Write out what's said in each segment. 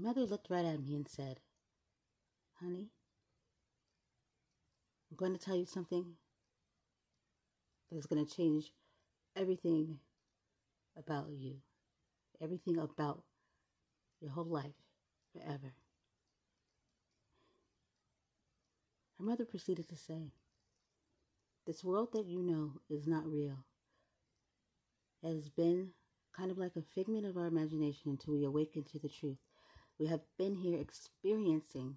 My mother looked right at me and said, Honey, I'm going to tell you something that is going to change everything about you, everything about your whole life forever. Her mother proceeded to say, This world that you know is not real. It has been kind of like a figment of our imagination until we awaken to the truth. We have been here experiencing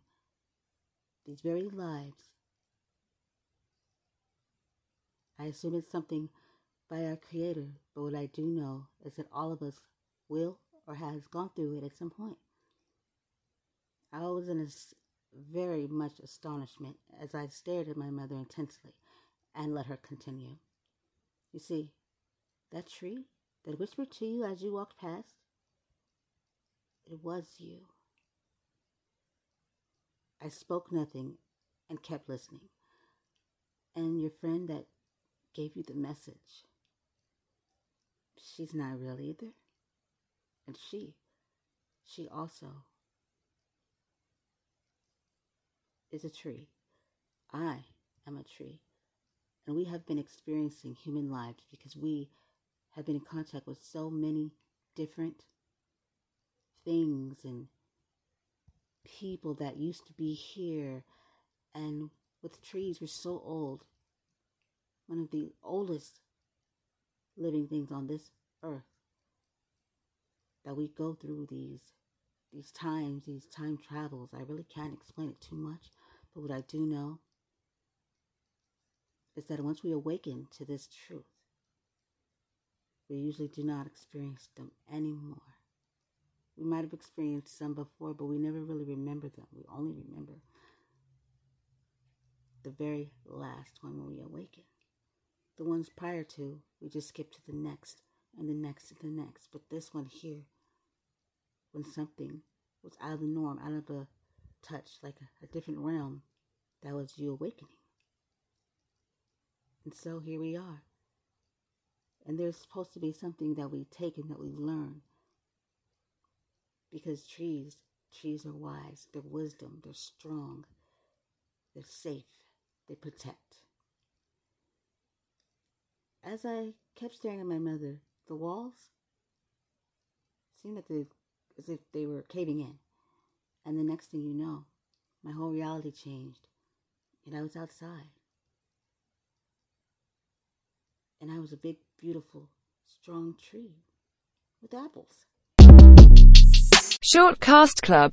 these very lives. I assume it's something by our Creator, but what I do know is that all of us will or has gone through it at some point. I was in a very much astonishment as I stared at my mother intensely and let her continue. You see, that tree that whispered to you as you walked past, it was you. I spoke nothing and kept listening. And your friend that gave you the message, she's not real either. And she, she also is a tree. I am a tree. And we have been experiencing human lives because we have been in contact with so many different things and people that used to be here. And with trees, we're so old. One of the oldest living things on this earth that we go through these these times, these time travels. I really can't explain it too much, but what I do know is that once we awaken to this truth, we usually do not experience them anymore. We might have experienced some before, but we never really remember them. We only remember the very last one when we awaken. The ones prior to, we just skip to the next and the next and the next. But this one here, when something was out of the norm, out of a touch, like a, a different realm, that was you awakening. And so here we are. And there's supposed to be something that we take and that we learn. Because trees, trees are wise, they're wisdom, they're strong, they're safe, they protect. As I kept staring at my mother, the walls seemed they, as if they were caving in. And the next thing you know, my whole reality changed. And I was outside. And I was a big, beautiful, strong tree with apples. Shortcast Club